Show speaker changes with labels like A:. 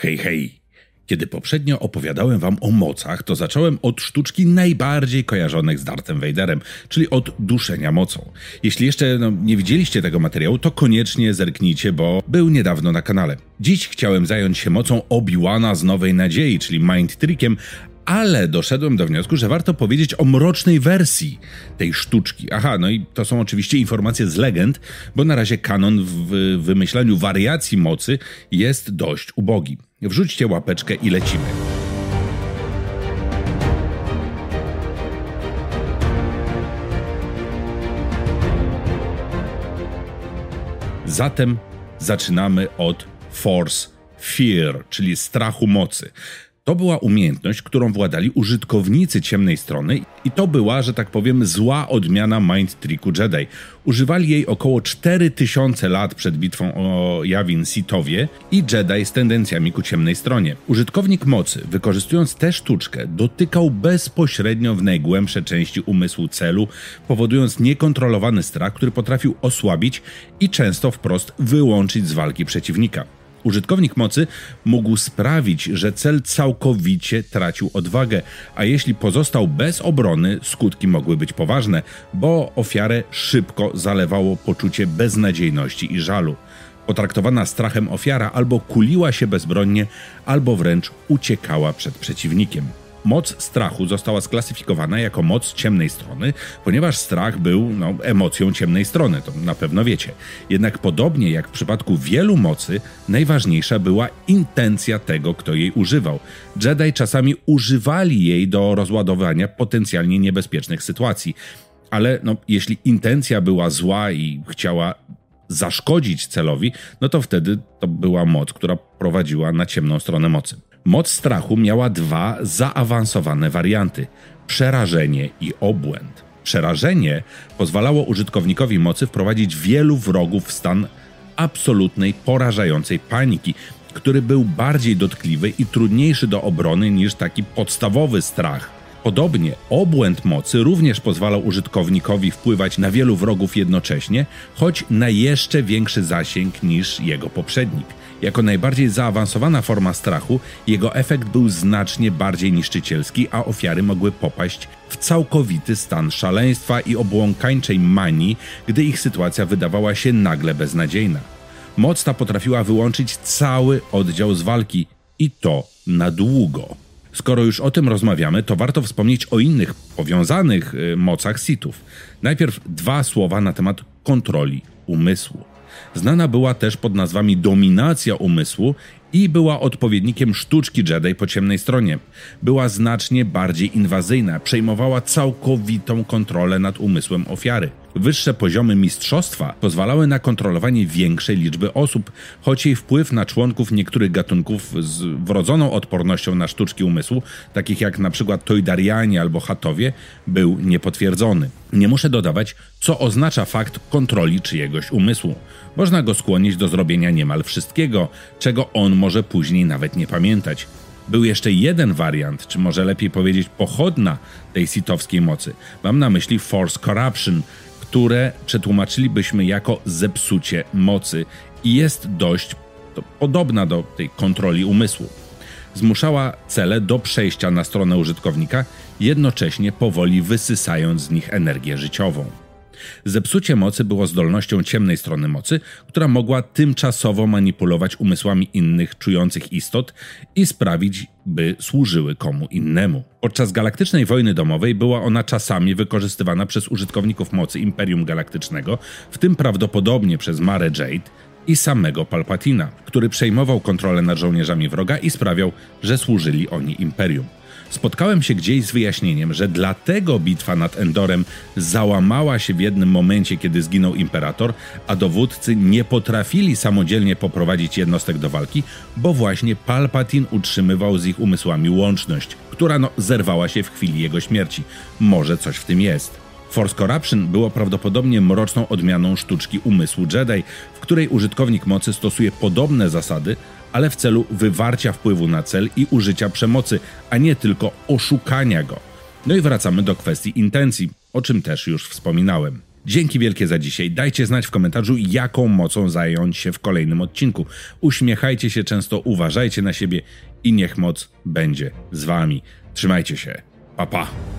A: Hej, hej! Kiedy poprzednio opowiadałem wam o mocach, to zacząłem od sztuczki najbardziej kojarzonych z Darthem Vaderem, czyli od duszenia mocą. Jeśli jeszcze no, nie widzieliście tego materiału, to koniecznie zerknijcie, bo był niedawno na kanale. Dziś chciałem zająć się mocą Obi-Wana z Nowej Nadziei, czyli Mind Trickiem, ale doszedłem do wniosku, że warto powiedzieć o mrocznej wersji tej sztuczki. Aha, no i to są oczywiście informacje z legend, bo na razie kanon w wymyślaniu wariacji mocy jest dość ubogi. Wrzućcie łapeczkę i lecimy. Zatem zaczynamy od Force Fear, czyli strachu mocy. To była umiejętność, którą władali użytkownicy ciemnej strony i to była, że tak powiem, zła odmiana Mind Tricku Jedi. Używali jej około 4000 lat przed bitwą o Yavin Sithowie i Jedi z tendencjami ku ciemnej stronie. Użytkownik mocy, wykorzystując tę sztuczkę, dotykał bezpośrednio w najgłębsze części umysłu celu, powodując niekontrolowany strach, który potrafił osłabić i często wprost wyłączyć z walki przeciwnika. Użytkownik mocy mógł sprawić, że cel całkowicie tracił odwagę, a jeśli pozostał bez obrony, skutki mogły być poważne, bo ofiarę szybko zalewało poczucie beznadziejności i żalu. Potraktowana strachem ofiara albo kuliła się bezbronnie, albo wręcz uciekała przed przeciwnikiem. Moc strachu została sklasyfikowana jako moc ciemnej strony, ponieważ strach był no, emocją ciemnej strony, to na pewno wiecie. Jednak podobnie jak w przypadku wielu mocy, najważniejsza była intencja tego, kto jej używał. Jedi czasami używali jej do rozładowania potencjalnie niebezpiecznych sytuacji. Ale no, jeśli intencja była zła i chciała zaszkodzić celowi, no to wtedy to była moc, która prowadziła na ciemną stronę mocy. Moc strachu miała dwa zaawansowane warianty: przerażenie i obłęd. Przerażenie pozwalało użytkownikowi mocy wprowadzić wielu wrogów w stan absolutnej, porażającej paniki, który był bardziej dotkliwy i trudniejszy do obrony niż taki podstawowy strach. Podobnie obłęd mocy również pozwalał użytkownikowi wpływać na wielu wrogów jednocześnie, choć na jeszcze większy zasięg niż jego poprzednik. Jako najbardziej zaawansowana forma strachu, jego efekt był znacznie bardziej niszczycielski, a ofiary mogły popaść w całkowity stan szaleństwa i obłąkańczej manii, gdy ich sytuacja wydawała się nagle beznadziejna. Moc ta potrafiła wyłączyć cały oddział z walki i to na długo. Skoro już o tym rozmawiamy, to warto wspomnieć o innych powiązanych y, mocach sitów. Najpierw dwa słowa na temat kontroli umysłu. Znana była też pod nazwami dominacja umysłu i była odpowiednikiem sztuczki Jedi po ciemnej stronie. Była znacznie bardziej inwazyjna, przejmowała całkowitą kontrolę nad umysłem ofiary. Wyższe poziomy mistrzostwa pozwalały na kontrolowanie większej liczby osób, choć jej wpływ na członków niektórych gatunków z wrodzoną odpornością na sztuczki umysłu, takich jak przykład Tojdarianie albo Hatowie, był niepotwierdzony. Nie muszę dodawać, co oznacza fakt kontroli czyjegoś umysłu. Można go skłonić do zrobienia niemal wszystkiego, czego on może później nawet nie pamiętać. Był jeszcze jeden wariant, czy może lepiej powiedzieć pochodna tej sitowskiej mocy. Mam na myśli Force Corruption, które przetłumaczylibyśmy jako zepsucie mocy i jest dość podobna do tej kontroli umysłu. Zmuszała cele do przejścia na stronę użytkownika, jednocześnie powoli wysysając z nich energię życiową. Zepsucie mocy było zdolnością ciemnej strony mocy, która mogła tymczasowo manipulować umysłami innych czujących istot i sprawić, by służyły komu innemu. Podczas galaktycznej wojny domowej była ona czasami wykorzystywana przez użytkowników mocy Imperium Galaktycznego, w tym prawdopodobnie przez Mare Jade, i samego Palpatina, który przejmował kontrolę nad żołnierzami wroga i sprawiał, że służyli oni Imperium. Spotkałem się gdzieś z wyjaśnieniem, że dlatego bitwa nad Endorem załamała się w jednym momencie, kiedy zginął imperator, a dowódcy nie potrafili samodzielnie poprowadzić jednostek do walki, bo właśnie Palpatine utrzymywał z ich umysłami łączność, która no, zerwała się w chwili jego śmierci. Może coś w tym jest. Force Corruption było prawdopodobnie mroczną odmianą sztuczki umysłu Jedi, w której użytkownik mocy stosuje podobne zasady, ale w celu wywarcia wpływu na cel i użycia przemocy, a nie tylko oszukania go. No i wracamy do kwestii intencji, o czym też już wspominałem. Dzięki wielkie za dzisiaj. Dajcie znać w komentarzu, jaką mocą zająć się w kolejnym odcinku. Uśmiechajcie się często, uważajcie na siebie i niech moc będzie z wami. Trzymajcie się. Pa pa.